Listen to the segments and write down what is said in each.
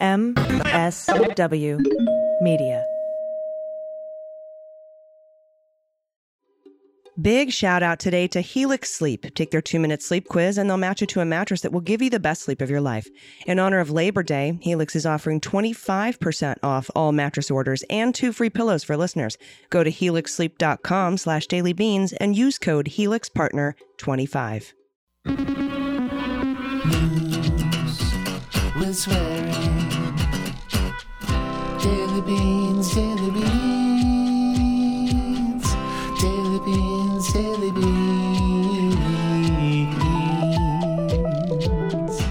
MSW Media. Big shout out today to Helix Sleep. Take their two minute sleep quiz and they'll match you to a mattress that will give you the best sleep of your life. In honor of Labor Day, Helix is offering 25% off all mattress orders and two free pillows for listeners. Go to helixsleep.com slash dailybeans and use code HelixPartner25. with swearing. Daily beans, daily beans, daily beans, daily beans.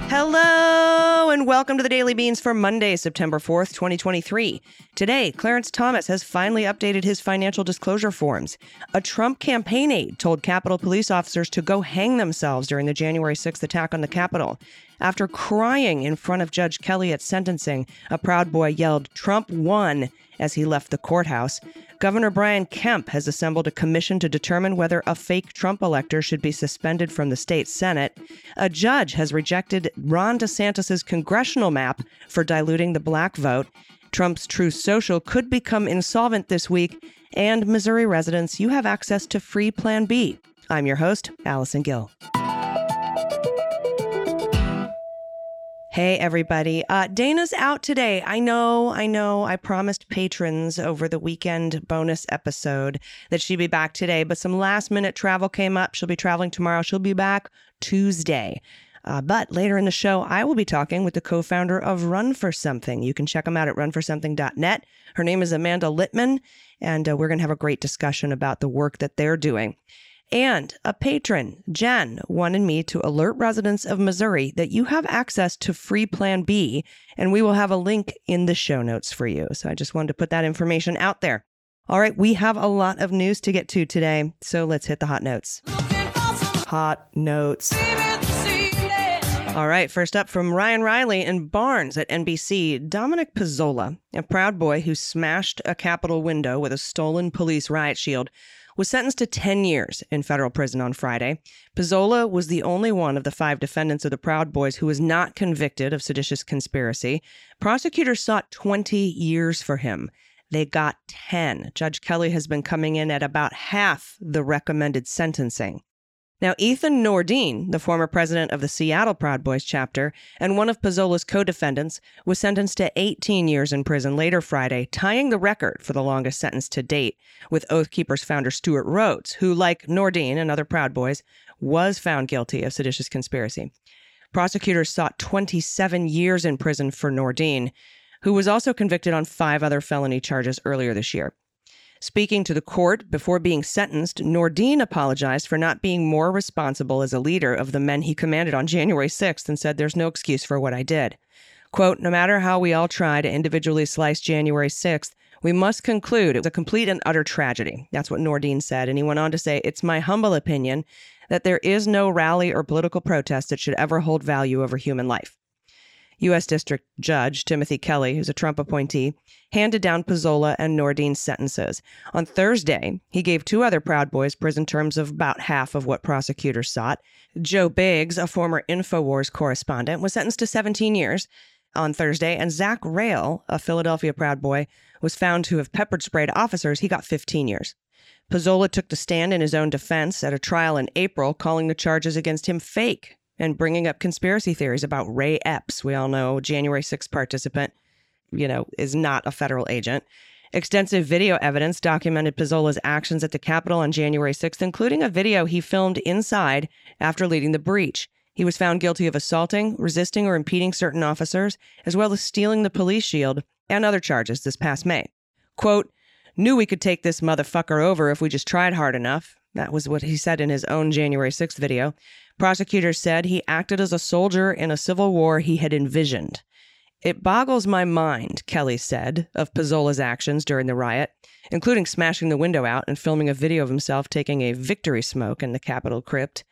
Hello and welcome to the Daily Beans for Monday, September 4th, 2023. Today, Clarence Thomas has finally updated his financial disclosure forms. A Trump campaign aide told Capitol police officers to go hang themselves during the January 6th attack on the Capitol. After crying in front of Judge Kelly at sentencing, a Proud Boy yelled, Trump won, as he left the courthouse. Governor Brian Kemp has assembled a commission to determine whether a fake Trump elector should be suspended from the state Senate. A judge has rejected Ron DeSantis' congressional map for diluting the black vote. Trump's Truth Social could become insolvent this week. And Missouri residents, you have access to free Plan B. I'm your host, Allison Gill. Hey, everybody. Uh, Dana's out today. I know, I know. I promised patrons over the weekend bonus episode that she'd be back today, but some last minute travel came up. She'll be traveling tomorrow. She'll be back Tuesday. Uh, but later in the show, I will be talking with the co founder of Run for Something. You can check them out at runforsomething.net. Her name is Amanda Litman, and uh, we're going to have a great discussion about the work that they're doing. And a patron, Jen, wanted me to alert residents of Missouri that you have access to free Plan B, and we will have a link in the show notes for you. So I just wanted to put that information out there. All right, we have a lot of news to get to today, so let's hit the hot notes. Hot notes. All right, first up from Ryan Reilly and Barnes at NBC, Dominic Pezzola, a proud boy who smashed a Capitol window with a stolen police riot shield, was sentenced to 10 years in federal prison on Friday. Pezzola was the only one of the five defendants of the Proud Boys who was not convicted of seditious conspiracy. Prosecutors sought 20 years for him. They got 10. Judge Kelly has been coming in at about half the recommended sentencing. Now, Ethan Nordean, the former president of the Seattle Proud Boys chapter and one of Pezzola's co defendants, was sentenced to 18 years in prison later Friday, tying the record for the longest sentence to date with Oath Keepers founder Stewart Rhodes, who, like Nordean and other Proud Boys, was found guilty of seditious conspiracy. Prosecutors sought 27 years in prison for Nordean, who was also convicted on five other felony charges earlier this year. Speaking to the court before being sentenced, Nordean apologized for not being more responsible as a leader of the men he commanded on January 6th and said, There's no excuse for what I did. Quote, No matter how we all try to individually slice January 6th, we must conclude it was a complete and utter tragedy. That's what Nordean said. And he went on to say, It's my humble opinion that there is no rally or political protest that should ever hold value over human life. U.S. District Judge Timothy Kelly, who's a Trump appointee, handed down Pezzola and Nordean's sentences. On Thursday, he gave two other Proud Boys prison terms of about half of what prosecutors sought. Joe Biggs, a former InfoWars correspondent, was sentenced to 17 years on Thursday, and Zach Rehl, a Philadelphia Proud Boy, was found to have peppered sprayed officers. He got 15 years. Pezzola took the stand in his own defense at a trial in April, calling the charges against him fake and bringing up conspiracy theories about Ray Epps. We all know January 6th participant, you know, is not a federal agent. Extensive video evidence documented Pezzola's actions at the Capitol on January 6th, including a video he filmed inside after leading the breach. He was found guilty of assaulting, resisting, or impeding certain officers, as well as stealing the police shield and other charges this past May. Quote, knew we could take this motherfucker over if we just tried hard enough. That was what he said in his own January 6th video. Prosecutors said he acted as a soldier in a civil war he had envisioned. It boggles my mind, Kelly said, of Pezzola's actions during the riot, including smashing the window out and filming a video of himself taking a victory smoke in the Capitol crypt.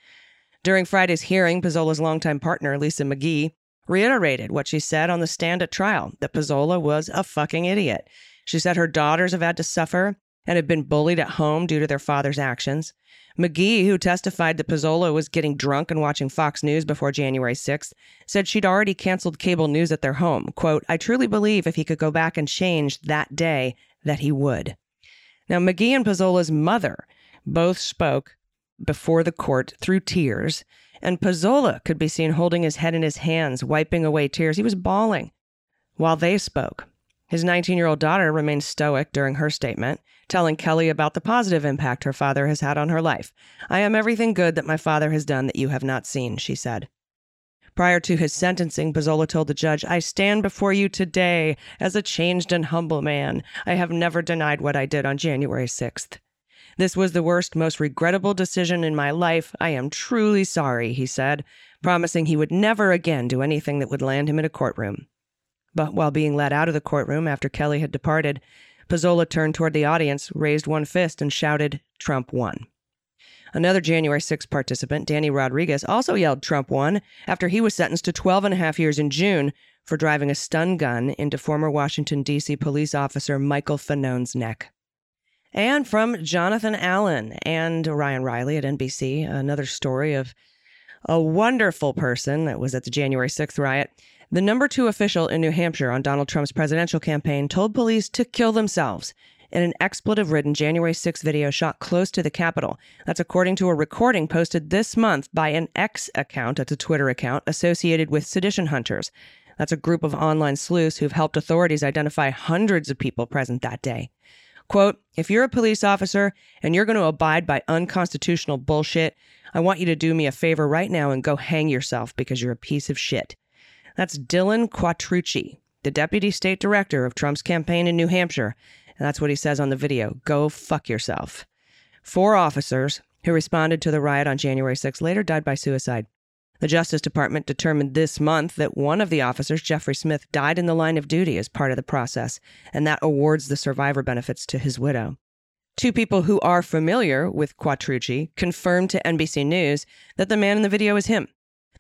During Friday's hearing, Pezzola's longtime partner, Lisa McGee, reiterated what she said on the stand at trial that Pezzola was a fucking idiot. She said her daughters have had to suffer and had been bullied at home due to their father's actions. McGee, who testified that Pezzola was getting drunk and watching Fox News before January 6th, said she'd already canceled cable news at their home. Quote, I truly believe if he could go back and change that day, that he would. Now, McGee and Pezzola's mother both spoke before the court through tears, and Pezzola could be seen holding his head in his hands, wiping away tears. He was bawling while they spoke. His 19 year old daughter remained stoic during her statement, telling Kelly about the positive impact her father has had on her life. I am everything good that my father has done that you have not seen, she said. Prior to his sentencing, Pezzola told the judge, I stand before you today as a changed and humble man. I have never denied what I did on January 6th. This was the worst, most regrettable decision in my life. I am truly sorry, he said, promising he would never again do anything that would land him in a courtroom. But while being led out of the courtroom after Kelly had departed, Pezzola turned toward the audience, raised one fist, and shouted, Trump won. Another January 6 participant, Danny Rodriguez, also yelled Trump won after he was sentenced to 12 and a half years in June for driving a stun gun into former Washington, D.C. police officer Michael Fanone's neck. And from Jonathan Allen and Ryan Reilly at NBC, another story of a wonderful person that was at the January 6th riot. The number two official in New Hampshire on Donald Trump's presidential campaign told police to kill themselves in an expletive ridden January 6 video shot close to the Capitol. That's according to a recording posted this month by an X account, that's a Twitter account, associated with Sedition Hunters. That's a group of online sleuths who've helped authorities identify hundreds of people present that day. Quote, if you're a police officer and you're going to abide by unconstitutional bullshit, I want you to do me a favor right now and go hang yourself because you're a piece of shit. That's Dylan Quattrucci, the deputy state director of Trump's campaign in New Hampshire. And that's what he says on the video go fuck yourself. Four officers who responded to the riot on January 6 later died by suicide. The Justice Department determined this month that one of the officers, Jeffrey Smith, died in the line of duty as part of the process, and that awards the survivor benefits to his widow. Two people who are familiar with Quattrucci confirmed to NBC News that the man in the video is him.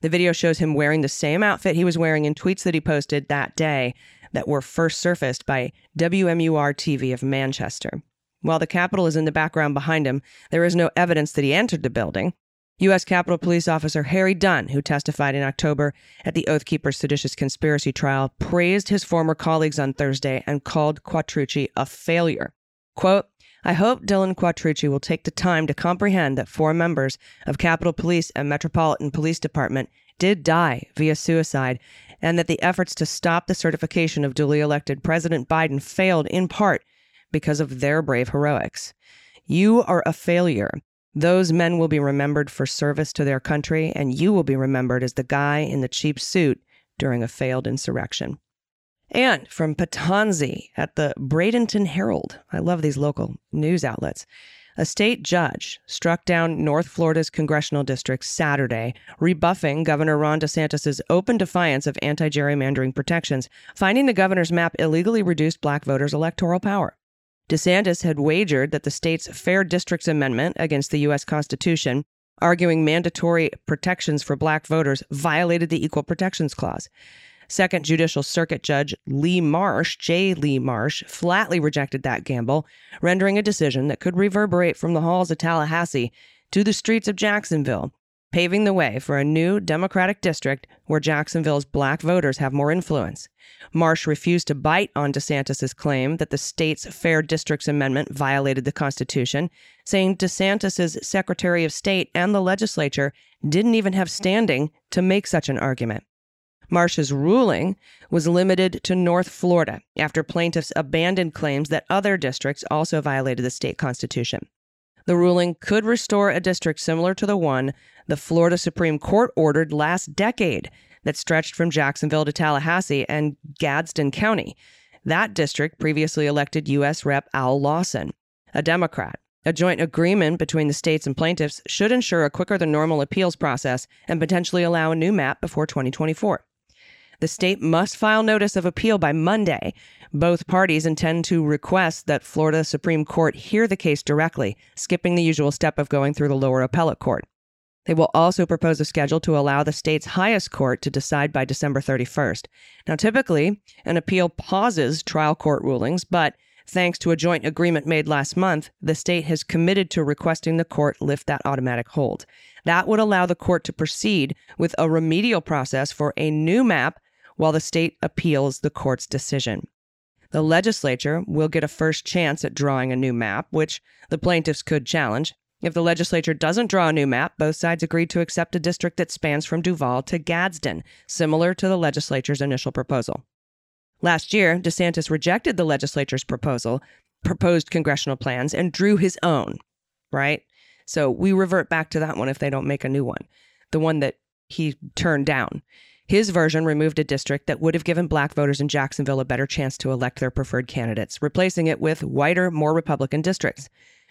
The video shows him wearing the same outfit he was wearing in tweets that he posted that day that were first surfaced by WMUR TV of Manchester. While the Capitol is in the background behind him, there is no evidence that he entered the building. U.S. Capitol Police Officer Harry Dunn, who testified in October at the Oath Keepers seditious conspiracy trial, praised his former colleagues on Thursday and called Quattrucci a failure. Quote, I hope Dylan Quattrucci will take the time to comprehend that four members of Capitol Police and Metropolitan Police Department did die via suicide, and that the efforts to stop the certification of duly elected President Biden failed in part because of their brave heroics. You are a failure. Those men will be remembered for service to their country, and you will be remembered as the guy in the cheap suit during a failed insurrection. And from Patonzi at the Bradenton Herald, I love these local news outlets. A state judge struck down North Florida's congressional district Saturday, rebuffing Governor Ron DeSantis' open defiance of anti gerrymandering protections, finding the governor's map illegally reduced black voters' electoral power. DeSantis had wagered that the state's Fair Districts Amendment against the U.S. Constitution, arguing mandatory protections for black voters, violated the Equal Protections Clause. Second Judicial Circuit Judge Lee Marsh, J. Lee Marsh, flatly rejected that gamble, rendering a decision that could reverberate from the halls of Tallahassee to the streets of Jacksonville, paving the way for a new Democratic district where Jacksonville's black voters have more influence. Marsh refused to bite on DeSantis' claim that the state's Fair Districts Amendment violated the Constitution, saying DeSantis' Secretary of State and the legislature didn't even have standing to make such an argument. Marsh's ruling was limited to North Florida after plaintiffs abandoned claims that other districts also violated the state constitution. The ruling could restore a district similar to the one the Florida Supreme Court ordered last decade that stretched from Jacksonville to Tallahassee and Gadsden County. That district previously elected U.S. Rep. Al Lawson, a Democrat. A joint agreement between the states and plaintiffs should ensure a quicker than normal appeals process and potentially allow a new map before 2024. The state must file notice of appeal by Monday. Both parties intend to request that Florida Supreme Court hear the case directly, skipping the usual step of going through the lower appellate court. They will also propose a schedule to allow the state's highest court to decide by December 31st. Now, typically, an appeal pauses trial court rulings, but Thanks to a joint agreement made last month, the state has committed to requesting the court lift that automatic hold. That would allow the court to proceed with a remedial process for a new map while the state appeals the court's decision. The legislature will get a first chance at drawing a new map, which the plaintiffs could challenge. If the legislature doesn't draw a new map, both sides agreed to accept a district that spans from Duval to Gadsden, similar to the legislature's initial proposal. Last year, DeSantis rejected the legislature's proposal, proposed congressional plans, and drew his own, right? So we revert back to that one if they don't make a new one, the one that he turned down. His version removed a district that would have given black voters in Jacksonville a better chance to elect their preferred candidates, replacing it with whiter, more Republican districts.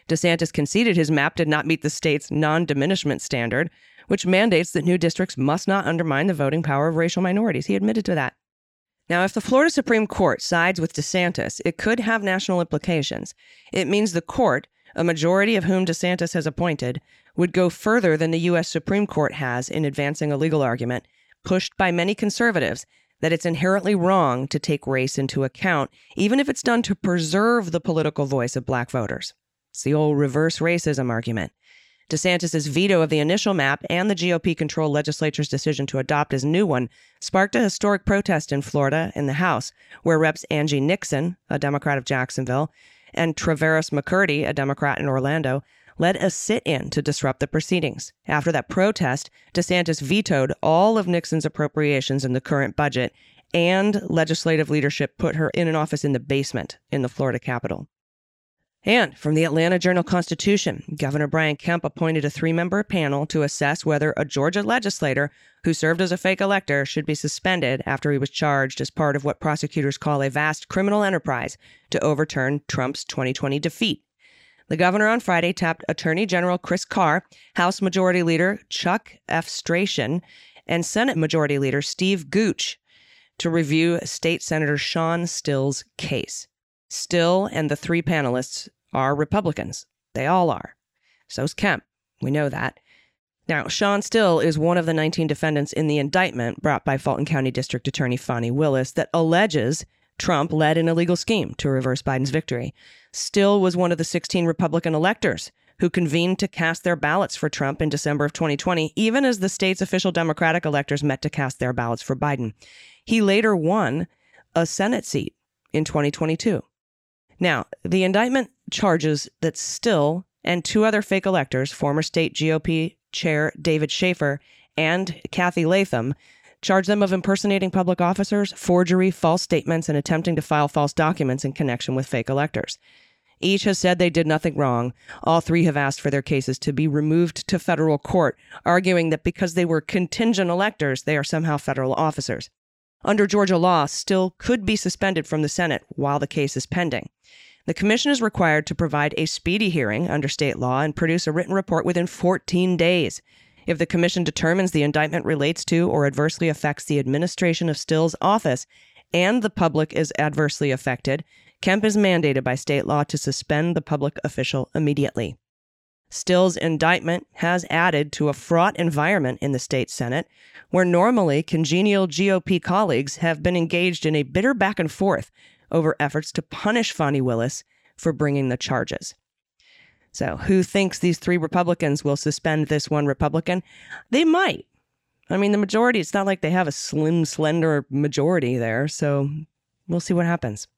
DeSantis conceded his map did not meet the state's non diminishment standard, which mandates that new districts must not undermine the voting power of racial minorities. He admitted to that. Now, if the Florida Supreme Court sides with DeSantis, it could have national implications. It means the court, a majority of whom DeSantis has appointed, would go further than the U.S. Supreme Court has in advancing a legal argument, pushed by many conservatives, that it's inherently wrong to take race into account, even if it's done to preserve the political voice of black voters. It's the old reverse racism argument. DeSantis' veto of the initial map and the GOP controlled legislature's decision to adopt his new one sparked a historic protest in Florida in the House, where Reps Angie Nixon, a Democrat of Jacksonville, and Travaris McCurdy, a Democrat in Orlando, led a sit in to disrupt the proceedings. After that protest, DeSantis vetoed all of Nixon's appropriations in the current budget, and legislative leadership put her in an office in the basement in the Florida Capitol. And from the Atlanta Journal Constitution, Governor Brian Kemp appointed a three member panel to assess whether a Georgia legislator who served as a fake elector should be suspended after he was charged as part of what prosecutors call a vast criminal enterprise to overturn Trump's 2020 defeat. The governor on Friday tapped Attorney General Chris Carr, House Majority Leader Chuck Efstration, and Senate Majority Leader Steve Gooch to review State Senator Shawn Still's case. Still and the three panelists are Republicans. They all are. So's Kemp. We know that. Now, Shawn Still is one of the 19 defendants in the indictment brought by Fulton County District Attorney Fani Willis that alleges Trump led an illegal scheme to reverse Biden's victory. Still was one of the 16 Republican electors who convened to cast their ballots for Trump in December of 2020, even as the state's official Democratic electors met to cast their ballots for Biden. He later won a Senate seat in 2022. Now, the indictment charges that Still and two other fake electors, former state GOP chair David Shafer and Cathy Latham, charge them of impersonating public officers, forgery, false statements, and attempting to file false documents in connection with fake electors. Each has said they did nothing wrong. All three have asked for their cases to be removed to federal court, arguing that because they were contingent electors, they are somehow federal officers. Under Georgia law, Still could be suspended from the Senate while the case is pending. The commission is required to provide a speedy hearing under state law and produce a written report within 14 days. If the commission determines the indictment relates to or adversely affects the administration of Still's office and the public is adversely affected, Kemp is mandated by state law to suspend the public official immediately. Still's indictment has added to a fraught environment in the state Senate, where normally congenial GOP colleagues have been engaged in a bitter back and forth over efforts to punish Fani Willis for bringing the charges. So, who thinks these three Republicans will suspend this one Republican? They might. I mean, the majority, it's not like they have a slim, slender majority there. So, we'll see what happens.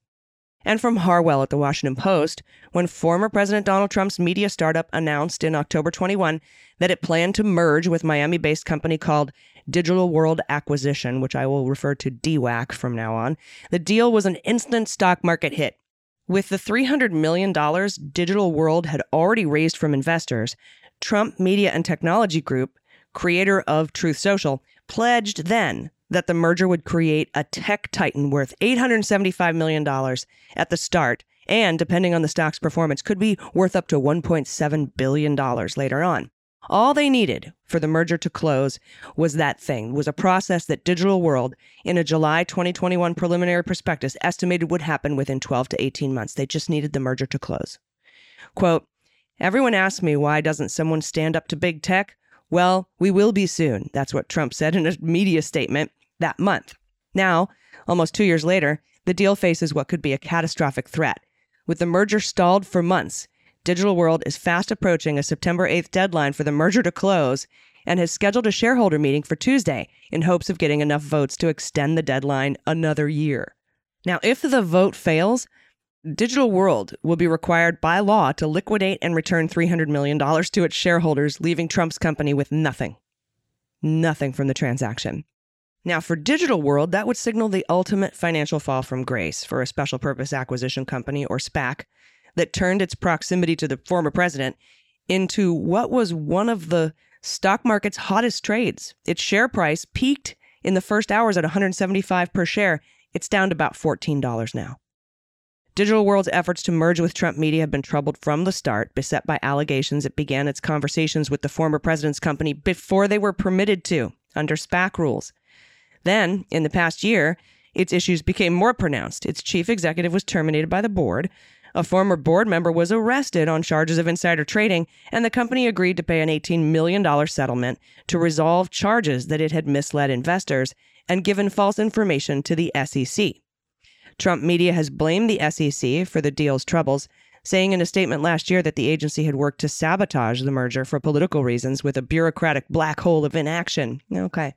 And from Harwell at the Washington Post, when former President Donald Trump's media startup announced in October 21 that it planned to merge with Miami based company called Digital World Acquisition, which I will refer to DWAC from now on. The deal was an instant stock market hit. With the $300 million Digital World had already raised from investors, Trump Media and Technology Group, creator of Truth Social, pledged then that the merger would create a tech titan worth $875 million at the start and, depending on the stock's performance, could be worth up to $1.7 billion later on. All they needed for the merger to close was that thing, was a process that Digital World, in a July 2021 preliminary prospectus, estimated would happen within 12 to 18 months. They just needed the merger to close. Quote, Everyone asks me why doesn't someone stand up to big tech? Well, we will be soon. That's what Trump said in a media statement that month. Now, almost two years later, the deal faces what could be a catastrophic threat With the merger stalled for months, Digital World is fast approaching a September 8th deadline for the merger to close and has scheduled a shareholder meeting for Tuesday in hopes of getting enough votes to extend the deadline another year. Now, if the vote fails, Digital World will be required by law to liquidate and return $300 million to its shareholders, leaving Trump's company with nothing. Nothing from the transaction. Now, for Digital World, that would signal the ultimate financial fall from grace for a special purpose acquisition company, or SPAC, that turned its proximity to the former president into what was one of the stock market's hottest trades. Its share price peaked in the first hours at 175 per share. It's down to about $14 now. Digital World's efforts to merge with Trump Media have been troubled from the start, beset by allegations it began its conversations with the former president's company before they were permitted to under SPAC rules. Then, in the past year, its issues became more pronounced. Its chief executive was terminated by the board. A former board member was arrested on charges of insider trading, and the company agreed to pay an $18 million settlement to resolve charges that it had misled investors and given false information to the SEC. Trump media has blamed the SEC for the deal's troubles, saying in a statement last year that the agency had worked to sabotage the merger for political reasons with a bureaucratic black hole of inaction. Okay.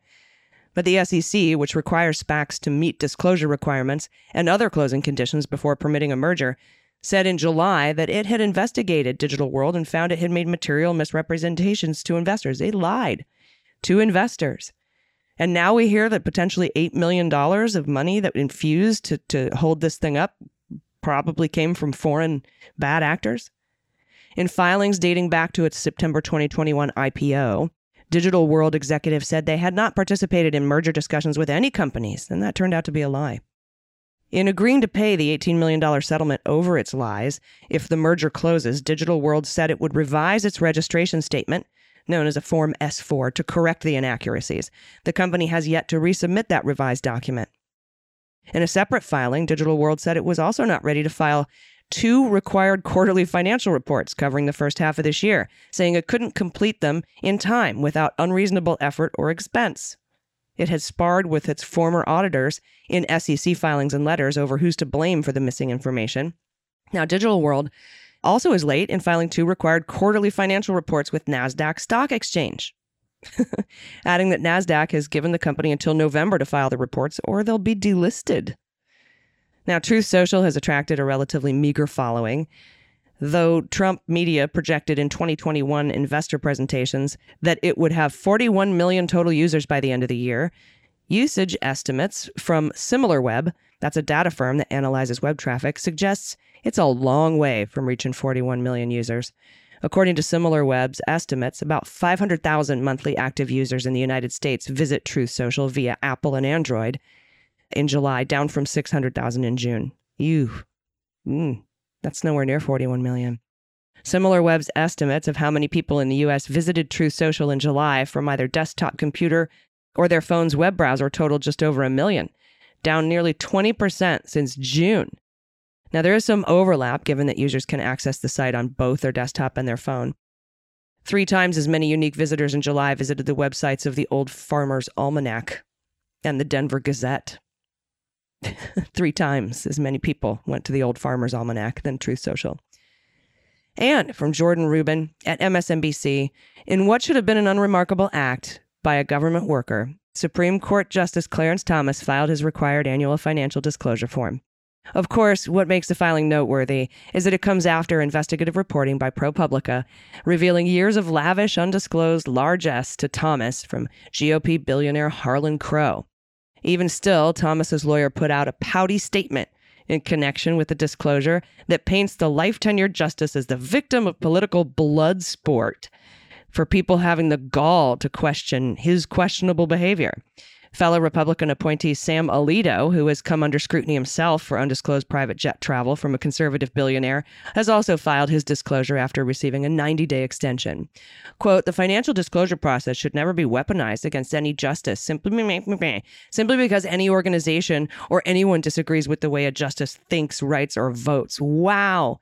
But the SEC, which requires SPACs to meet disclosure requirements and other closing conditions before permitting a merger, said in July that it had investigated Digital World and found it had made material misrepresentations to investors. They lied to investors. And now we hear that potentially $8 million of money that infused to, to hold this thing up probably came from foreign bad actors. In filings dating back to its September 2021 IPO, Digital World executives said they had not participated in merger discussions with any companies, and that turned out to be a lie. In agreeing to pay the $18 million settlement over its lies, if the merger closes, Digital World said it would revise its registration statement, known as a Form S 4, to correct the inaccuracies. The company has yet to resubmit that revised document. In a separate filing, Digital World said it was also not ready to file two required quarterly financial reports covering the first half of this year, saying it couldn't complete them in time without unreasonable effort or expense. It had sparred with its former auditors in SEC filings and letters over who's to blame for the missing information. Now, Digital World also is late in filing two required quarterly financial reports with NASDAQ Stock Exchange. Adding that NASDAQ has given the company until November to file the reports or they'll be delisted. Now, Truth Social has attracted a relatively meager following. Though Trump media projected in 2021 investor presentations that it would have 41 million total users by the end of the year, usage estimates from SimilarWeb, that's a data firm that analyzes web traffic, suggests it's a long way from reaching 41 million users. According to SimilarWeb's estimates, about 500,000 monthly active users in the United States visit Truth Social via Apple and Android in July, down from 600,000 in June. Ew. Mm. That's nowhere near 41 million. SimilarWeb's estimates of how many people in the US visited Truth Social in July from either desktop computer or their phone's web browser totaled just over a million, down nearly 20% since June. Now, there is some overlap given that users can access the site on both their desktop and their phone. Three times as many unique visitors in July visited the websites of the Old Farmer's Almanac and the Denver Gazette. Three times as many people went to the Old Farmer's Almanac than Truth Social. And from Jordan Rubin at MSNBC, in what should have been an unremarkable act by a government worker, Supreme Court Justice Clarence Thomas filed his required annual financial disclosure form. Of course, what makes the filing noteworthy is that it comes after investigative reporting by ProPublica revealing years of lavish, undisclosed largesse to Thomas from GOP billionaire Harlan Crow. Even still, Thomas's lawyer put out a pouty statement in connection with the disclosure that paints the life tenured justice as the victim of political blood sport for people having the gall to question his questionable behavior. Fellow Republican appointee Sam Alito, who has come under scrutiny himself for undisclosed private jet travel from a conservative billionaire, has also filed his disclosure after receiving a 90 day extension. Quote The financial disclosure process should never be weaponized against any justice simply, simply because any organization or anyone disagrees with the way a justice thinks, writes, or votes. Wow.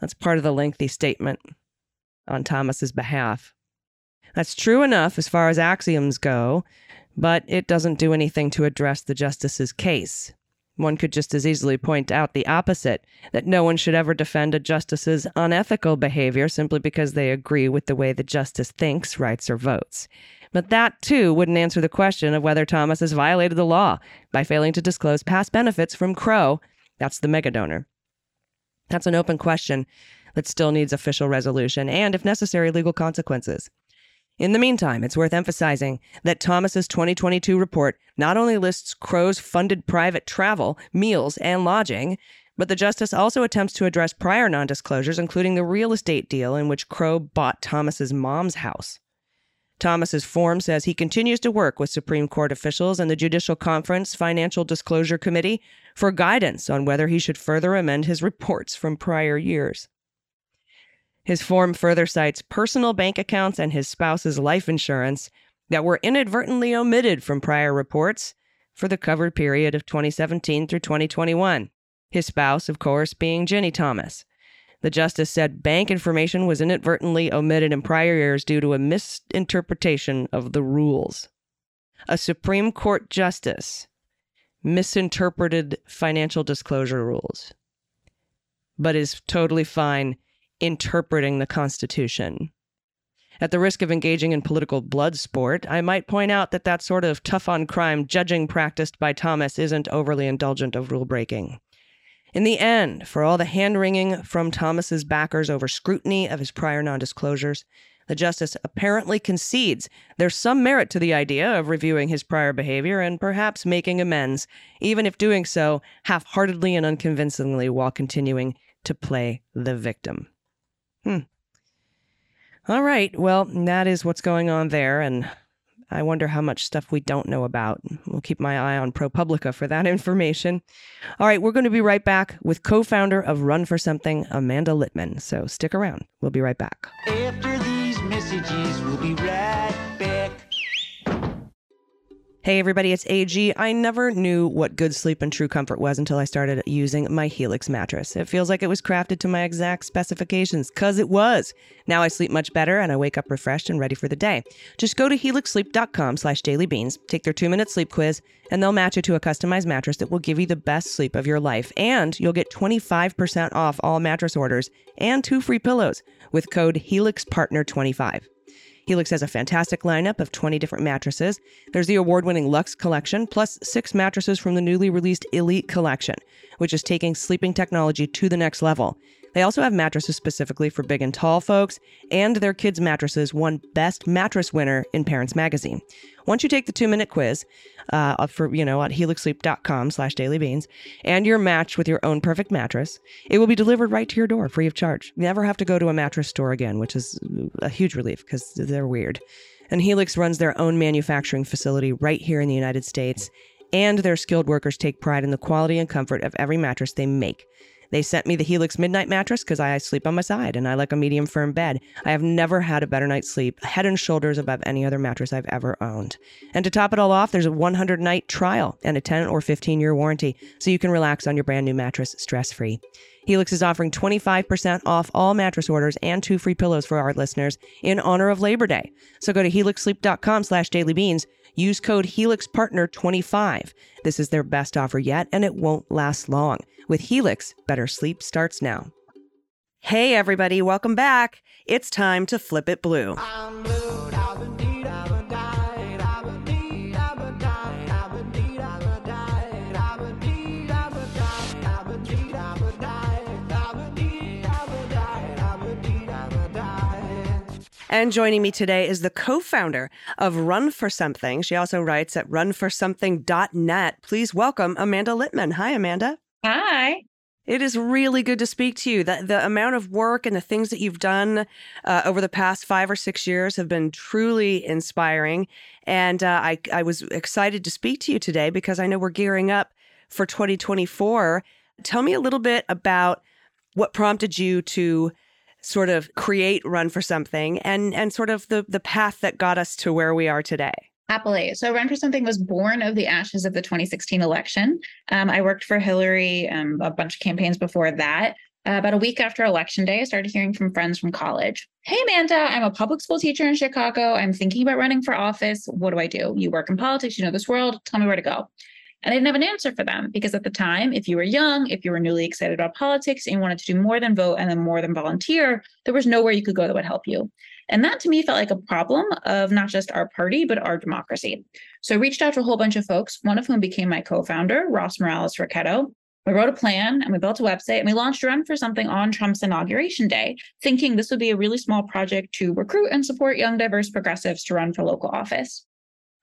That's part of the lengthy statement on Thomas's behalf. That's true enough as far as axioms go, but it doesn't do anything to address the justice's case. One could just as easily point out the opposite that no one should ever defend a justice's unethical behavior simply because they agree with the way the justice thinks, writes, or votes. But that, too, wouldn't answer the question of whether Thomas has violated the law by failing to disclose past benefits from Crow. That's the mega donor. That's an open question that still needs official resolution and, if necessary, legal consequences. In the meantime, it's worth emphasizing that Thomas's 2022 report not only lists Crow's funded private travel, meals, and lodging, but the justice also attempts to address prior non-disclosures, including the real estate deal in which Crow bought Thomas's mom's house. Thomas's form says he continues to work with Supreme Court officials and the Judicial Conference Financial Disclosure Committee for guidance on whether he should further amend his reports from prior years. His form further cites personal bank accounts and his spouse's life insurance that were inadvertently omitted from prior reports for the covered period of 2017 through 2021. His spouse, of course, being Ginni Thomas. The justice said bank information was inadvertently omitted in prior years due to a misinterpretation of the rules. A Supreme Court justice misinterpreted financial disclosure rules, but is totally fine interpreting the Constitution. At the risk of engaging in political blood sport, I might point out that that sort of tough on crime judging practiced by Thomas isn't overly indulgent of rule breaking. In the end, for all the hand wringing from Thomas's backers over scrutiny of his prior non disclosures, the justice apparently concedes there's some merit to the idea of reviewing his prior behavior and perhaps making amends, even if doing so half heartedly and unconvincingly while continuing to play the victim. Hmm. All right. Well, that is what's going on there. And I wonder how much stuff we don't know about. We'll keep my eye on ProPublica for that information. All right. We're going to be right back with co founder of Run for Something, Amanda Litman. So stick around. We'll be right back. After these messages, we'll be right back. Hey, everybody, it's AG. I never knew what good sleep and true comfort was until I started using my Helix mattress. It feels like it was crafted to my exact specifications, because it was. Now I sleep much better and I wake up refreshed and ready for the day. Just go to helixsleep.com slash dailybeans, take their two minute sleep quiz, and they'll match you to a customized mattress that will give you the best sleep of your life. And you'll get 25% off all mattress orders and two free pillows with code HELIXPARTNER25. Helix has a fantastic lineup of 20 different mattresses. There's the award winning Luxe collection, plus six mattresses from the newly released Elite collection, which is taking sleeping technology to the next level. They also have mattresses specifically for big and tall folks, and their kids' mattresses won Best Mattress Winner in Parents Magazine. Once you take the two-minute quiz uh, for you know at helixsleep.com slash dailybeans and you're matched with your own perfect mattress, it will be delivered right to your door free of charge. You never have to go to a mattress store again, which is a huge relief because they're weird. And Helix runs their own manufacturing facility right here in the United States, and their skilled workers take pride in the quality and comfort of every mattress they make. They sent me the Helix Midnight mattress because I sleep on my side and I like a medium firm bed. I have never had a better night's sleep, head and shoulders above any other mattress I've ever owned. And to top it all off, there's a 100 night trial and a 10 or 15 year warranty, so you can relax on your brand new mattress stress free. Helix is offering 25% off all mattress orders and two free pillows for our listeners in honor of Labor Day. So go to helixsleep.com slash dailybeans. Use code HelixPartner25. This is their best offer yet, and it won't last long. With Helix, better sleep starts now. Hey, everybody, welcome back. It's time to flip it blue. And joining me today is the co founder of Run for Something. She also writes at runforsomething.net. Please welcome Amanda Litman. Hi, Amanda. Hi. It is really good to speak to you. The, the amount of work and the things that you've done uh, over the past five or six years have been truly inspiring. And uh, I, I was excited to speak to you today because I know we're gearing up for 2024. Tell me a little bit about what prompted you to sort of create Run for Something and, and sort of the, the path that got us to where we are today. Happily. So, Run for Something was born of the ashes of the 2016 election. Um, I worked for Hillary um, a bunch of campaigns before that. Uh, about a week after election day, I started hearing from friends from college. Hey, Amanda, I'm a public school teacher in Chicago. I'm thinking about running for office. What do I do? You work in politics, you know this world. Tell me where to go. And I didn't have an answer for them because at the time, if you were young, if you were newly excited about politics and you wanted to do more than vote and then more than volunteer, there was nowhere you could go that would help you. And that to me felt like a problem of not just our party, but our democracy. So I reached out to a whole bunch of folks, one of whom became my co founder, Ross Morales Rocketto. We wrote a plan and we built a website and we launched run for something on Trump's inauguration day, thinking this would be a really small project to recruit and support young, diverse progressives to run for local office.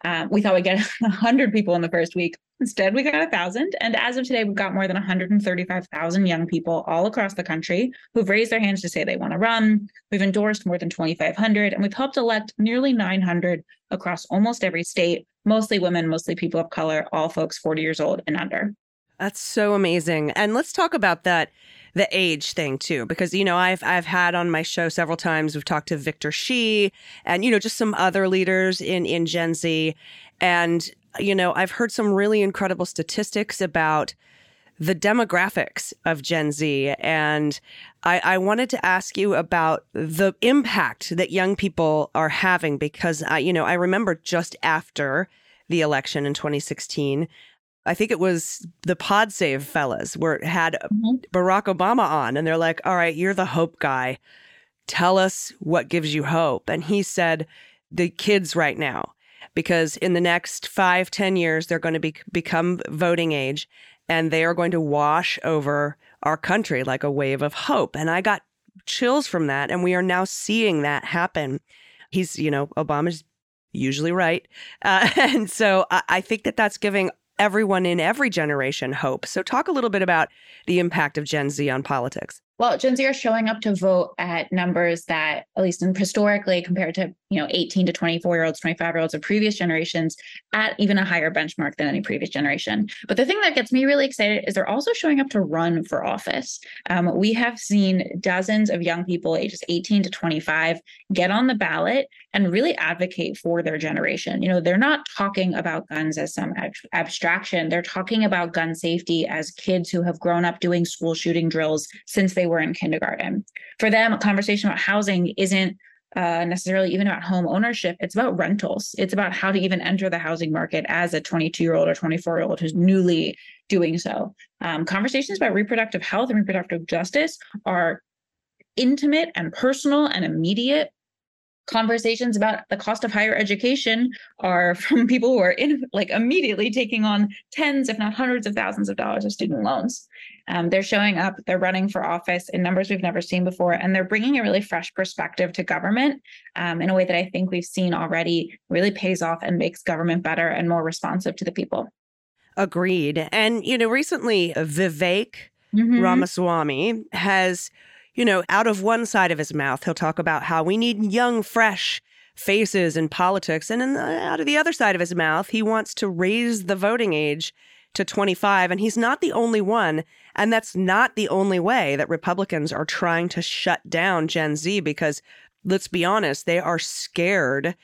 Um, we thought we'd get 100 people in the first week. Instead, we got a thousand. And as of today, we've got more than 135,000 young people all across the country who've raised their hands to say they want to run. We've endorsed more than 2,500, and we've helped elect nearly 900 across almost every state, mostly women, mostly people of color, all folks 40 years old and under. That's so amazing. And let's talk about that the age thing too because you know I've I've had on my show several times we've talked to Victor Shi and you know just some other leaders in in Gen Z and you know I've heard some really incredible statistics about the demographics of Gen Z. And I, I, wanted to ask you about the impact that young people are having because, I, you know, I remember just after the election in 2016, I think it was the Pod Save fellas where it had mm-hmm. Barack Obama on, and they're like, "All right, you're the hope guy. Tell us what gives you hope." And he said, "The kids right now, because in the next five, ten years, they're going to be become voting age, and they are going to wash over our country like a wave of hope." And I got chills from that, and we are now seeing that happen. He's, you know, Obama's usually right, uh, and so I, I think that that's giving everyone in every generation hope. So, talk a little bit about the impact of Gen Z on politics. Well, Gen Z are showing up to vote at numbers that, at least in historically, compared to you know 18 to 24 year olds, 25 year olds of previous generations, at even a higher benchmark than any previous generation. But the thing that gets me really excited is they're also showing up to run for office. Um, we have seen dozens of young people ages 18 to 25 get on the ballot and really advocate for their generation. You know, they're not talking about guns as some ab- abstraction. They're talking about gun safety as kids who have grown up doing school shooting drills since they were in kindergarten. For them, a conversation about housing isn't uh, necessarily even about home ownership. It's about rentals. It's about how to even enter the housing market as a 22 year old or 24 year old who's newly doing so. Um, conversations about reproductive health and reproductive justice are intimate and personal and immediate conversations about the cost of higher education are from people who are in like immediately taking on tens if not hundreds of thousands of dollars of student loans um, they're showing up they're running for office in numbers we've never seen before and they're bringing a really fresh perspective to government um, in a way that i think we've seen already really pays off and makes government better and more responsive to the people agreed and you know recently vivek mm-hmm. ramaswamy has you know, out of one side of his mouth, he'll talk about how we need young, fresh faces in politics. And the, out of the other side of his mouth, he wants to raise the voting age to 25. And he's not the only one. And that's not the only way that Republicans are trying to shut down Gen Z because let's be honest, they are scared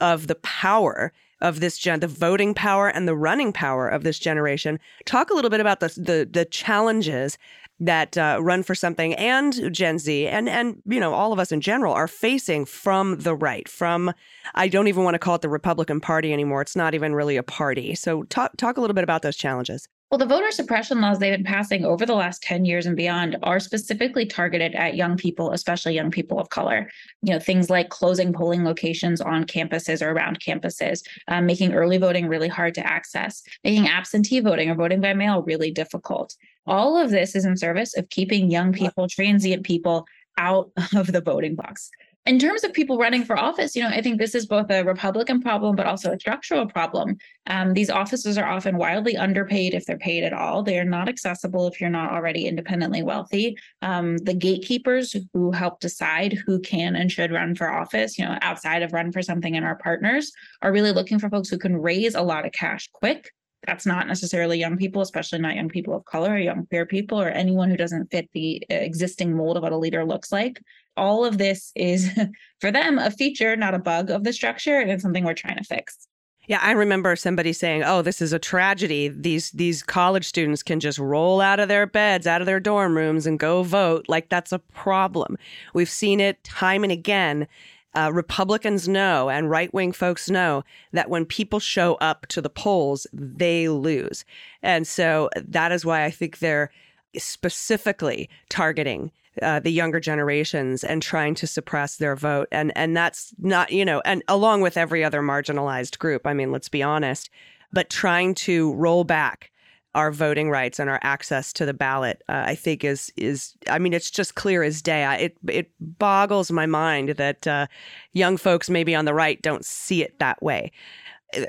of the power of this gen the voting power and the running power of this generation. Talk a little bit about the the, the challenges that uh, run for something and Gen Z and and you know all of us in general are facing from the right from I don't even want to call it the Republican Party anymore. It's not even really a party. So talk talk a little bit about those challenges well, the voter suppression laws they've been passing over the last 10 years and beyond are specifically targeted at young people, especially young people of color. You know, things like closing polling locations on campuses or around campuses, um, making early voting really hard to access, making absentee voting or voting by mail really difficult. All of this is in service of keeping young people, transient people out of the voting box in terms of people running for office, you know, I think this is both a Republican problem, but also a structural problem. Um, these offices are often wildly underpaid if they're paid at all. They are not accessible if you're not already independently wealthy. Um, the gatekeepers who help decide who can and should run for office, you know, outside of run for something in our partners, are really looking for folks who can raise a lot of cash quick that's not necessarily young people, especially not young people of color or young queer people or anyone who doesn't fit the existing mold of what a leader looks like. All of this is for them a feature, not a bug of the structure, and it's something we're trying to fix. Yeah, I remember somebody saying, "Oh, this is a tragedy. These these college students can just roll out of their beds, out of their dorm rooms and go vote. Like that's a problem. We've seen it time and again." uh, Republicans know and right wing folks know that when people show up to the polls, they lose. And so that is why I think they're specifically targeting uh, the younger generations and trying to suppress their vote. And and that's not you know, and along with every other marginalized group. I mean, let's be honest, but trying to roll back our voting rights and our access to the ballot, uh, I think is is I mean it's just clear as day. I, it it boggles my mind that uh, young folks maybe on the right don't see it that way.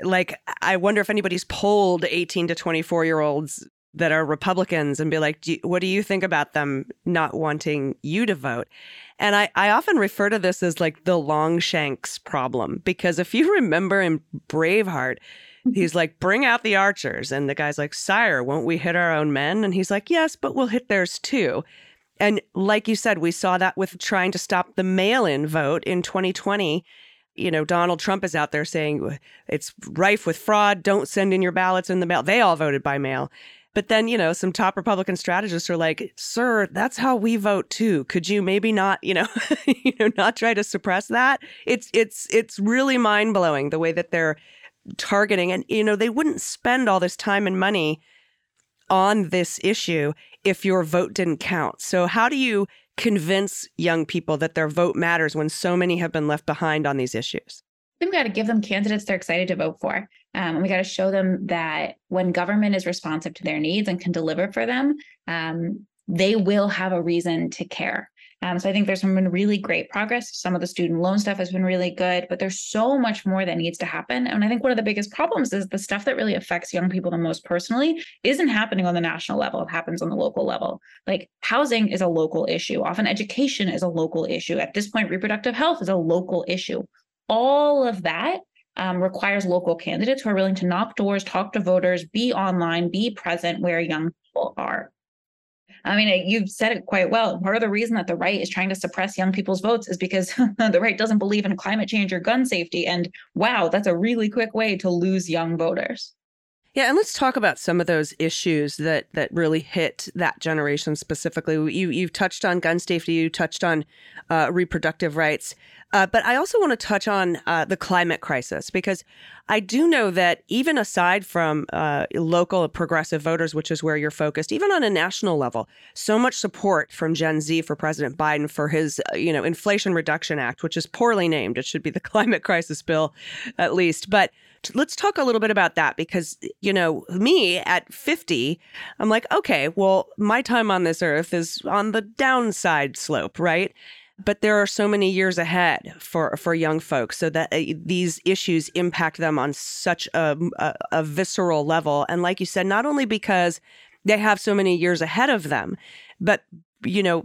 Like I wonder if anybody's polled 18 to 24 year olds that are Republicans and be like, do you, what do you think about them not wanting you to vote? And I, I often refer to this as like the Longshanks problem because if you remember in Braveheart, mm-hmm. he's like, bring out the archers. And the guy's like, sire, won't we hit our own men? And he's like, yes, but we'll hit theirs too. And like you said, we saw that with trying to stop the mail in vote in 2020. You know, Donald Trump is out there saying it's rife with fraud. Don't send in your ballots in the mail. They all voted by mail. But then, you know, some top Republican strategists are like, "Sir, that's how we vote too. Could you maybe not, you know, you know, not try to suppress that?" It's it's it's really mind-blowing the way that they're targeting and you know, they wouldn't spend all this time and money on this issue if your vote didn't count. So how do you convince young people that their vote matters when so many have been left behind on these issues? Think we got to give them candidates they're excited to vote for. Um, and we got to show them that when government is responsive to their needs and can deliver for them, um, they will have a reason to care. Um, so I think there's been really great progress. Some of the student loan stuff has been really good, but there's so much more that needs to happen. And I think one of the biggest problems is the stuff that really affects young people the most personally isn't happening on the national level. It happens on the local level. Like housing is a local issue. Often education is a local issue. At this point, reproductive health is a local issue all of that um, requires local candidates who are willing to knock doors, talk to voters, be online, be present where young people are. I mean, you've said it quite well. Part of the reason that the right is trying to suppress young people's votes is because the right doesn't believe in climate change or gun safety. And wow, that's a really quick way to lose young voters. Yeah, and let's talk about some of those issues that that really hit that generation specifically. You you've touched on gun safety, you touched on uh, reproductive rights, uh, but I also want to touch on uh, the climate crisis because I do know that even aside from uh, local progressive voters, which is where you're focused, even on a national level, so much support from Gen Z for President Biden for his uh, you know Inflation Reduction Act, which is poorly named. It should be the climate crisis bill, at least, but let's talk a little bit about that because, you know, me at 50, I'm like, okay, well, my time on this earth is on the downside slope, right? But there are so many years ahead for, for young folks, so that uh, these issues impact them on such a, a, a visceral level. And like you said, not only because they have so many years ahead of them, but you know,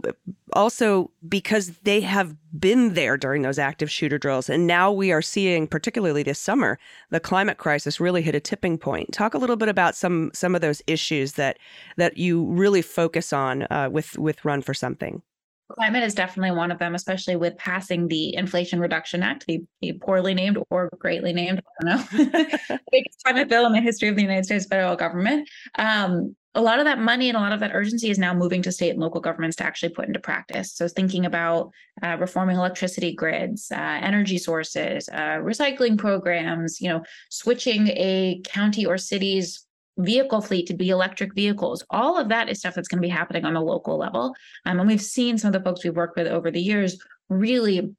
also because they have been there during those active shooter drills. And now we are seeing, particularly this summer, the climate crisis really hit a tipping point. Talk a little bit about some some of those issues that that you really focus on uh, with with Run for Something. Climate is definitely one of them, especially with passing the Inflation Reduction Act, the, the poorly named or greatly named, I don't know, biggest climate bill in the history of the United States federal government. Um, a lot of that money and a lot of that urgency is now moving to state and local governments to actually put into practice. So, thinking about uh, reforming electricity grids, uh, energy sources, uh, recycling programs, you know, switching a county or city's vehicle fleet to be electric vehicles. All of that is stuff that's going to be happening on the local level. Um, and we've seen some of the folks we've worked with over the years really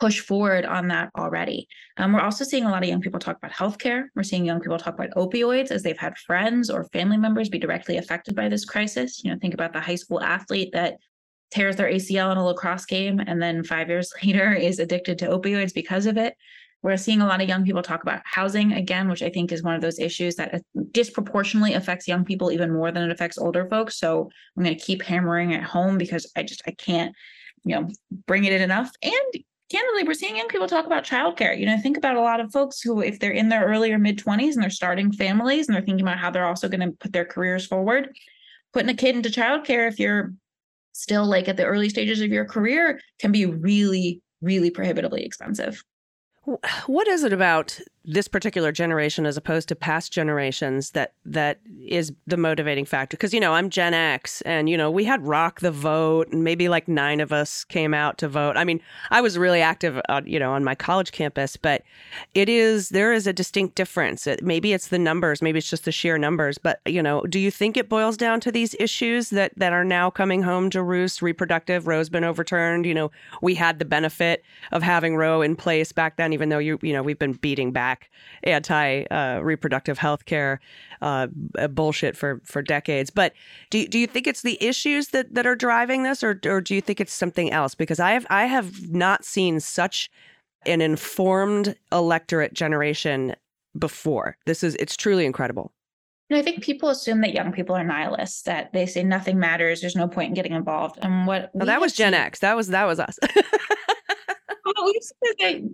push forward on that already. Um, we're also seeing a lot of young people talk about healthcare. We're seeing young people talk about opioids as they've had friends or family members be directly affected by this crisis. You know, think about the high school athlete that tears their ACL in a lacrosse game and then five years later is addicted to opioids because of it. We're seeing a lot of young people talk about housing again, which I think is one of those issues that disproportionately affects young people even more than it affects older folks. So I'm going to keep hammering at home because I just I can't, you know, bring it in enough. And candidly, we're seeing young people talk about childcare. You know, think about a lot of folks who, if they're in their earlier mid 20s and they're starting families and they're thinking about how they're also going to put their careers forward, putting a kid into childcare if you're still like at the early stages of your career can be really, really prohibitively expensive. What is it about this particular generation as opposed to past generations that that is the motivating factor. Because you know i'm gen x and you know we had rock the vote and maybe like nine of us came out to vote. I mean i was really active uh, you know on my college campus but it is there is a distinct difference. It, maybe it's the numbers maybe it's just the sheer numbers but you know do you think it boils down to these issues that that are now coming home to roost reproductive roe's been overturned you know we had the benefit of having roe in place back then even though you you know we've been beating back anti uh, reproductive health care uh, bullshit for, for decades. But do, do you think it's the issues that, that are driving this, or, or do you think it's something else? Because I have, I have not seen such an informed electorate generation before. This is, it's truly incredible. And I think people assume that young people are nihilists, that they say nothing matters, there's no point in getting involved. And what well, that was Gen seen- X. That was that was us.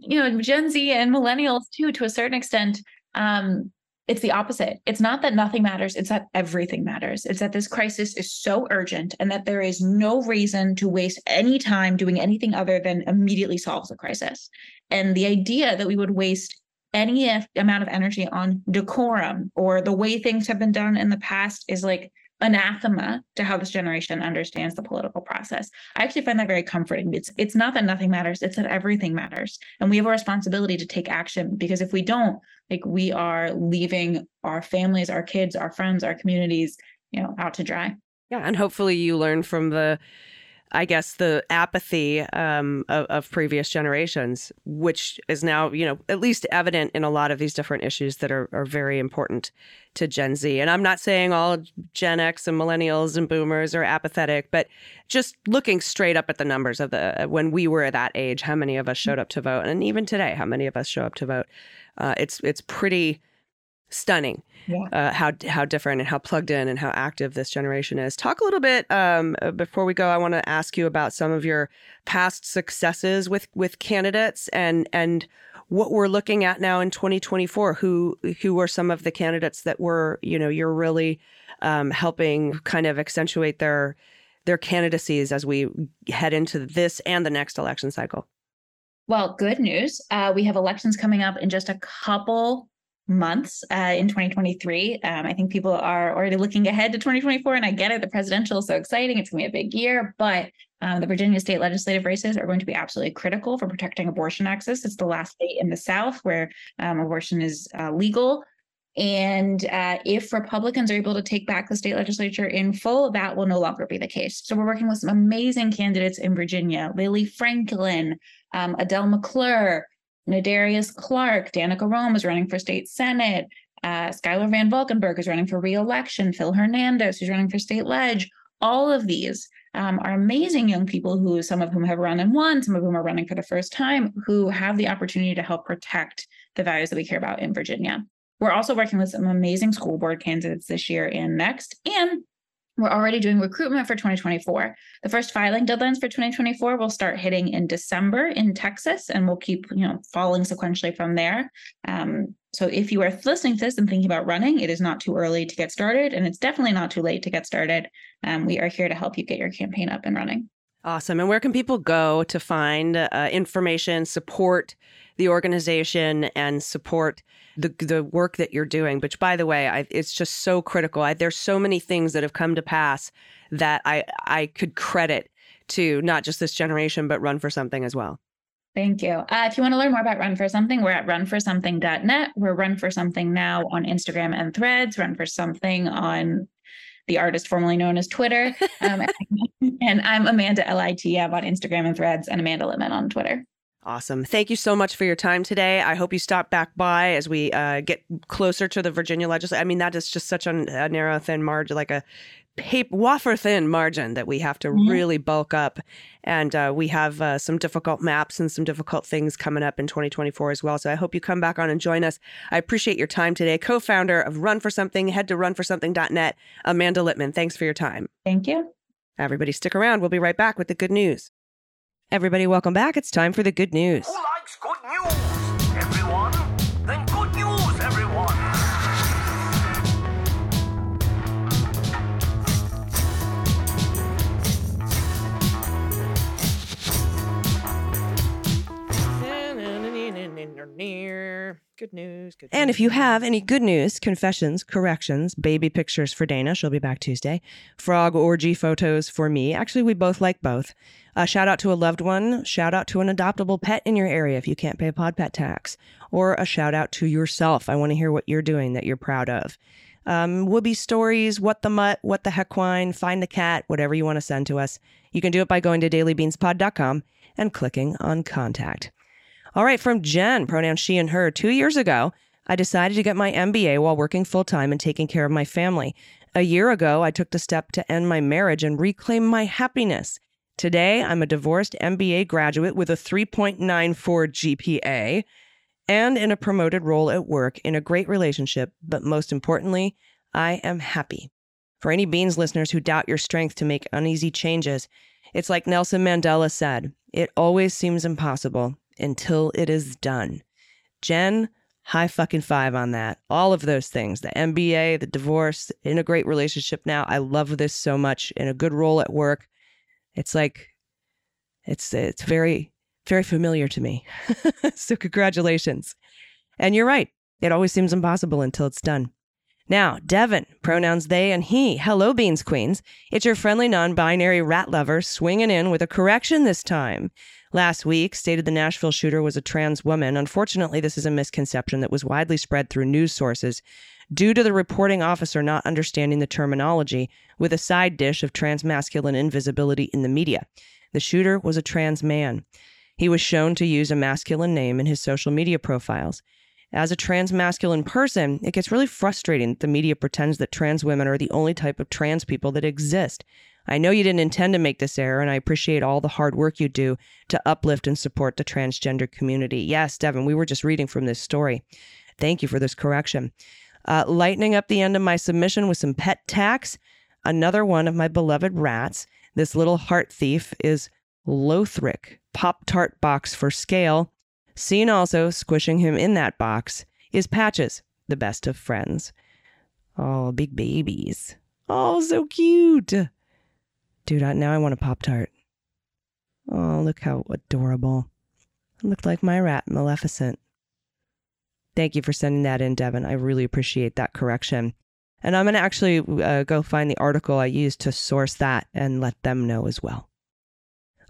you know Gen Z and millennials too, to a certain extent. Um, it's the opposite. It's not that nothing matters, it's that everything matters. It's that this crisis is so urgent and that there is no reason to waste any time doing anything other than immediately solve the crisis. And the idea that we would waste any amount of energy on decorum or the way things have been done in the past is like anathema to how this generation understands the political process. I actually find that very comforting. It's it's not that nothing matters, it's that everything matters. And we have a responsibility to take action because if we don't, like we are leaving our families, our kids, our friends, our communities, you know, out to dry. Yeah, and hopefully you learn from the I guess, the apathy um, of, of, previous generations, which is now, you know, at least evident in a lot of these different issues that are, are very important to Gen Z. And I'm not saying all Gen X and millennials and boomers are apathetic, but just looking straight up at the numbers of the when we were at that age, how many of us showed up to vote, and even today, how many of us show up to vote. Uh, it's it's pretty stunning yeah. uh, how how different and how plugged in and how active this generation is. Talk a little bit um, uh, before we go. I want to ask you about some of your past successes with with candidates and and what we're looking at now in 2024. Who who are some of the candidates that were you know you're really um, helping kind of accentuate their their candidacies as we head into this and the next election cycle. Well, good news. Uh, we have elections coming up in just a couple months uh, in 2023. Um, I think people are already looking ahead to 2024, and I get it. The presidential is so exciting; it's going to be a big year. But um, the Virginia state legislative races are going to be absolutely critical for protecting abortion access. It's the last state in the South where um, abortion is uh, legal. And uh, if Republicans are able to take back the state legislature in full, that will no longer be the case. So we're working with some amazing candidates in Virginia: Lily Franklin, um, Adele McClure. Nadarius Clark, Danica Roem is running for state senate. Uh, Schuyler VanValkenburg is running for reelection. Phil Hernandez, who's running for state ledge. All of these um, are amazing young people who, some of whom have run and won, some of whom are running for the first time, who have the opportunity to help protect the values that we care about in Virginia. We're also working with some amazing school board candidates this year and next. And we're already doing recruitment for 2024. The first filing deadlines for 2024 will start hitting in December in Texas, and we'll keep you know falling sequentially from there. Um, so if you are listening to this and thinking about running, it is not too early to get started, and it's definitely not too late to get started. Um, we are here to help you get your campaign up and running. Awesome. And where can people go to find uh, information, support the organization, and support the the work that you're doing? Which, by the way, I, it's just so critical. I, there's so many things that have come to pass that I I could credit to not just this generation, but Run for Something as well. Thank you. Uh, if you want to learn more about Run for Something, we're at runforsomething.net. We're Run for Something now on Instagram and Threads. Run for Something on the artist formerly known as Twitter. Um, and I'm Amanda LITM on Instagram and threads and Amanda Litman on Twitter. Awesome. Thank you so much for your time today. I hope you stop back by as we uh, get closer to the Virginia legislature. I mean, that is just such a, a narrow, thin margin, like a paper, wafer thin margin that we have to mm-hmm. really bulk up. And uh, we have uh, some difficult maps and some difficult things coming up in 2024 as well. So I hope you come back on and join us. I appreciate your time today. Co founder of Run for Something, head to runforsomething.net. Amanda Litman, thanks for your time. Thank you. Everybody, stick around. We'll be right back with the good news. Everybody, welcome back. It's time for the good news. Who likes good news? Everyone? Then good news, everyone. Good news. Good And news. if you have any good news, confessions, corrections, baby pictures for Dana, she'll be back Tuesday, frog orgy photos for me. Actually, we both like both. Uh, shout out to a loved one. Shout out to an adoptable pet in your area if you can't pay a pod pet tax. Or a shout out to yourself. I want to hear what you're doing that you're proud of. Um, Whoopi stories, what the mutt, what the heck wine, find the cat, whatever you want to send to us. You can do it by going to dailybeanspod.com and clicking on contact. All right, from Jen, pronoun she and her. Two years ago, I decided to get my MBA while working full time and taking care of my family. A year ago, I took the step to end my marriage and reclaim my happiness. Today, I'm a divorced MBA graduate with a 3.94 GPA and in a promoted role at work in a great relationship, but most importantly, I am happy. For any Beans listeners who doubt your strength to make uneasy changes, it's like Nelson Mandela said it always seems impossible until it is done. Jen, high fucking five on that. All of those things the MBA, the divorce, in a great relationship now. I love this so much. In a good role at work. It's like, it's, it's very, very familiar to me. so, congratulations. And you're right. It always seems impossible until it's done. Now, Devin, pronouns they and he. Hello, Beans Queens. It's your friendly non binary rat lover swinging in with a correction this time. Last week, stated the Nashville shooter was a trans woman. Unfortunately, this is a misconception that was widely spread through news sources due to the reporting officer not understanding the terminology with a side dish of transmasculine invisibility in the media. The shooter was a trans man. He was shown to use a masculine name in his social media profiles. As a trans masculine person, it gets really frustrating that the media pretends that trans women are the only type of trans people that exist. I know you didn't intend to make this error, and I appreciate all the hard work you do to uplift and support the transgender community. Yes, Devin, we were just reading from this story. Thank you for this correction. Uh, lightening up the end of my submission with some pet tax. Another one of my beloved rats, this little heart thief, is Lothric, Pop Tart box for scale. Seen also squishing him in that box is Patches, the best of friends. Oh, big babies. Oh, so cute. Dude, now I want a Pop Tart. Oh, look how adorable. It looked like my rat, Maleficent. Thank you for sending that in, Devin. I really appreciate that correction. And I'm going to actually uh, go find the article I used to source that and let them know as well.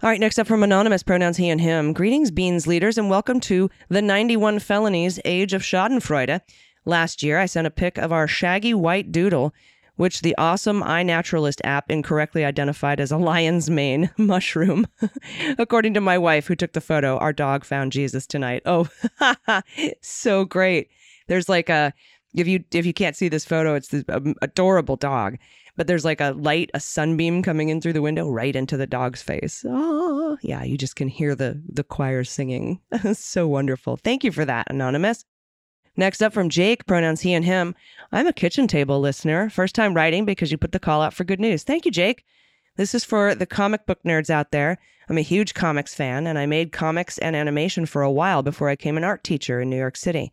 All right, next up from Anonymous, pronouns he and him. Greetings, Beans leaders, and welcome to the 91 Felonies Age of Schadenfreude. Last year, I sent a pic of our shaggy white doodle, which the awesome iNaturalist app incorrectly identified as a lion's mane mushroom. According to my wife, who took the photo, our dog found Jesus tonight. Oh, so great. There's like a, if you if you can't see this photo, it's this um, adorable dog but there's like a light, a sunbeam coming in through the window right into the dog's face. Oh, yeah, you just can hear the the choir singing. so wonderful. Thank you for that, anonymous. Next up from Jake, pronouns he and him. I'm a kitchen table listener, first time writing because you put the call out for good news. Thank you, Jake. This is for the comic book nerds out there. I'm a huge comics fan, and I made comics and animation for a while before I became an art teacher in New York City.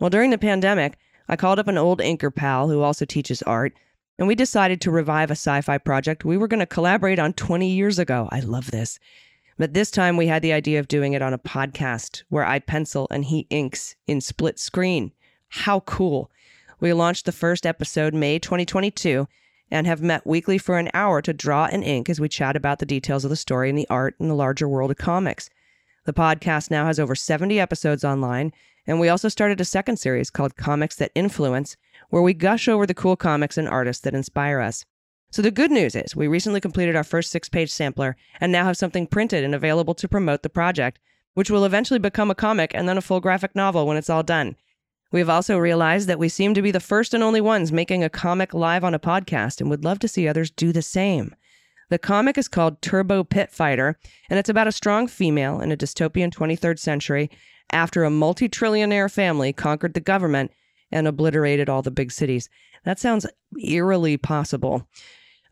Well, during the pandemic, I called up an old inker pal who also teaches art and we decided to revive a sci fi project we were going to collaborate on 20 years ago. I love this. But this time we had the idea of doing it on a podcast where I pencil and he inks in split screen. How cool! We launched the first episode May 2022 and have met weekly for an hour to draw and ink as we chat about the details of the story and the art and the larger world of comics. The podcast now has over 70 episodes online, and we also started a second series called Comics That Influence, where we gush over the cool comics and artists that inspire us. So the good news is we recently completed our first six page sampler and now have something printed and available to promote the project, which will eventually become a comic and then a full graphic novel when it's all done. We have also realized that we seem to be the first and only ones making a comic live on a podcast and would love to see others do the same. The comic is called Turbo Pit Fighter, and it's about a strong female in a dystopian 23rd century after a multi trillionaire family conquered the government and obliterated all the big cities. That sounds eerily possible.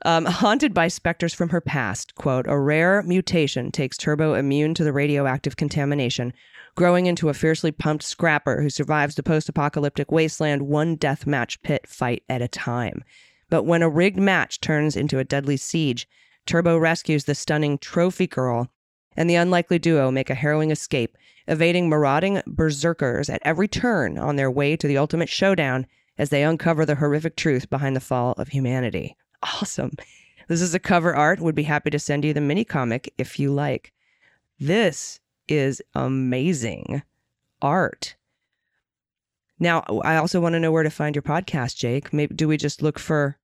Um, haunted by specters from her past, quote, a rare mutation takes Turbo immune to the radioactive contamination, growing into a fiercely pumped scrapper who survives the post apocalyptic wasteland one deathmatch pit fight at a time. But when a rigged match turns into a deadly siege, Turbo rescues the stunning trophy girl and the unlikely duo make a harrowing escape, evading marauding berserkers at every turn on their way to the ultimate showdown as they uncover the horrific truth behind the fall of humanity. Awesome. This is a cover art. Would be happy to send you the mini comic if you like. This is amazing art. Now, I also want to know where to find your podcast, Jake. Maybe do we just look for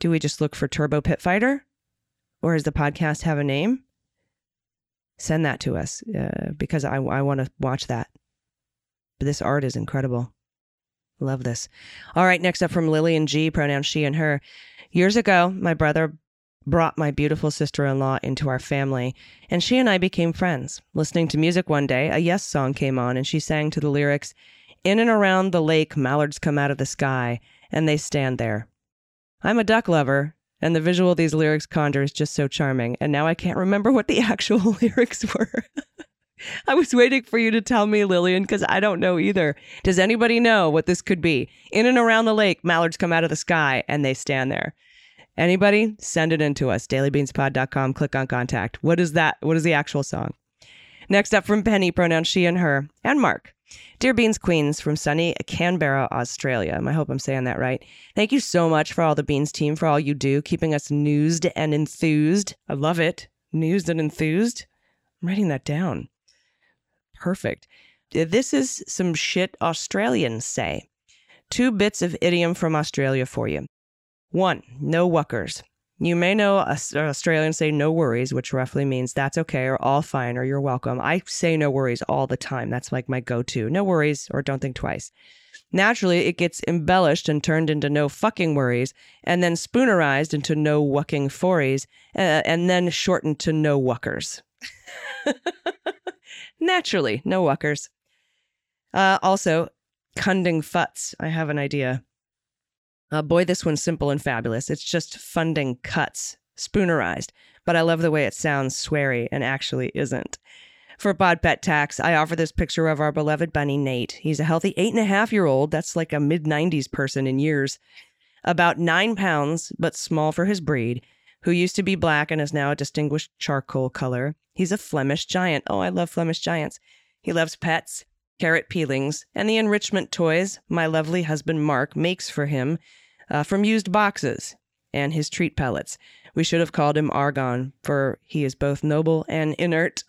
do we just look for Turbo Pit Fighter? Or does the podcast have a name? Send that to us uh, because I, I want to watch that. But this art is incredible. Love this. All right, next up from Lillian G, pronoun she and her. Years ago, my brother brought my beautiful sister in law into our family, and she and I became friends. Listening to music one day, a Yes song came on, and she sang to the lyrics In and around the lake, mallards come out of the sky, and they stand there. I'm a duck lover, and the visual these lyrics conjure is just so charming, and now I can't remember what the actual lyrics were. I was waiting for you to tell me, Lillian, because I don't know either. Does anybody know what this could be? In and around the lake, mallards come out of the sky and they stand there. Anybody? Send it in to us. dailybeanspod.com. Click on contact. What is that? What is the actual song? Next up from Penny, pronouns she and her, and Mark. Dear Beans Queens from sunny Canberra, Australia. I hope I'm saying that right. Thank you so much for all the Beans team, for all you do, keeping us newsed and enthused. I love it. Newsed and enthused. I'm writing that down. Perfect. This is some shit Australians say. Two bits of idiom from Australia for you. One, no wuckers. You may know Aus- Australians say no worries, which roughly means that's okay or all fine or you're welcome. I say no worries all the time. That's like my go to. No worries or don't think twice. Naturally, it gets embellished and turned into no fucking worries, and then spoonerized into no wucking fories, uh, and then shortened to no wuckers. Naturally, no wuckers. Uh, also, cunding futs. I have an idea. Uh, boy, this one's simple and fabulous. It's just funding cuts, spoonerized, but I love the way it sounds sweary and actually isn't. For Bod Pet Tax, I offer this picture of our beloved bunny Nate. He's a healthy eight and a half year old. That's like a mid 90s person in years. About nine pounds, but small for his breed, who used to be black and is now a distinguished charcoal color. He's a Flemish giant. Oh, I love Flemish giants. He loves pets, carrot peelings, and the enrichment toys my lovely husband Mark makes for him uh, from used boxes and his treat pellets. We should have called him Argon, for he is both noble and inert.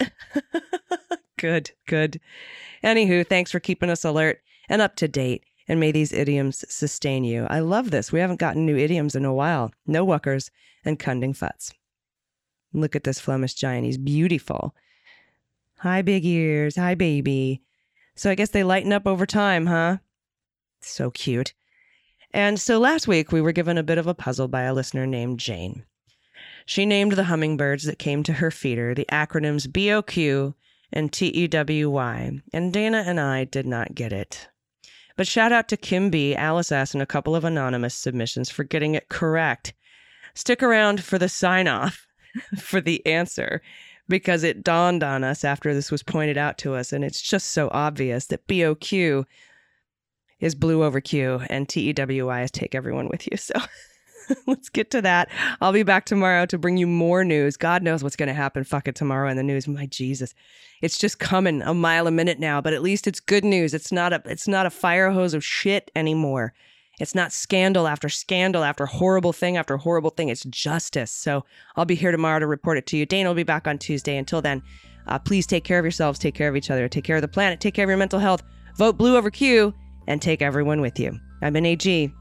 good, good. Anywho, thanks for keeping us alert and up to date, and may these idioms sustain you. I love this. We haven't gotten new idioms in a while. No wuckers and cunding futs. Look at this Flemish giant. He's beautiful. Hi, big ears. Hi, baby. So I guess they lighten up over time, huh? So cute. And so last week we were given a bit of a puzzle by a listener named Jane. She named the hummingbirds that came to her feeder the acronyms BOQ and TEWY, and Dana and I did not get it. But shout out to Kim B, Alice S, and a couple of anonymous submissions for getting it correct. Stick around for the sign off for the answer because it dawned on us after this was pointed out to us, and it's just so obvious that BOQ is blue over Q and TEWY is take everyone with you. So let's get to that. I'll be back tomorrow to bring you more news. God knows what's going to happen. Fuck it tomorrow in the news. My Jesus, it's just coming a mile a minute now. But at least it's good news. It's not a it's not a fire hose of shit anymore. It's not scandal after scandal after horrible thing after horrible thing. It's justice. So I'll be here tomorrow to report it to you. Dana will be back on Tuesday. Until then, uh, please take care of yourselves, take care of each other, take care of the planet, take care of your mental health. Vote blue over Q and take everyone with you. I'm an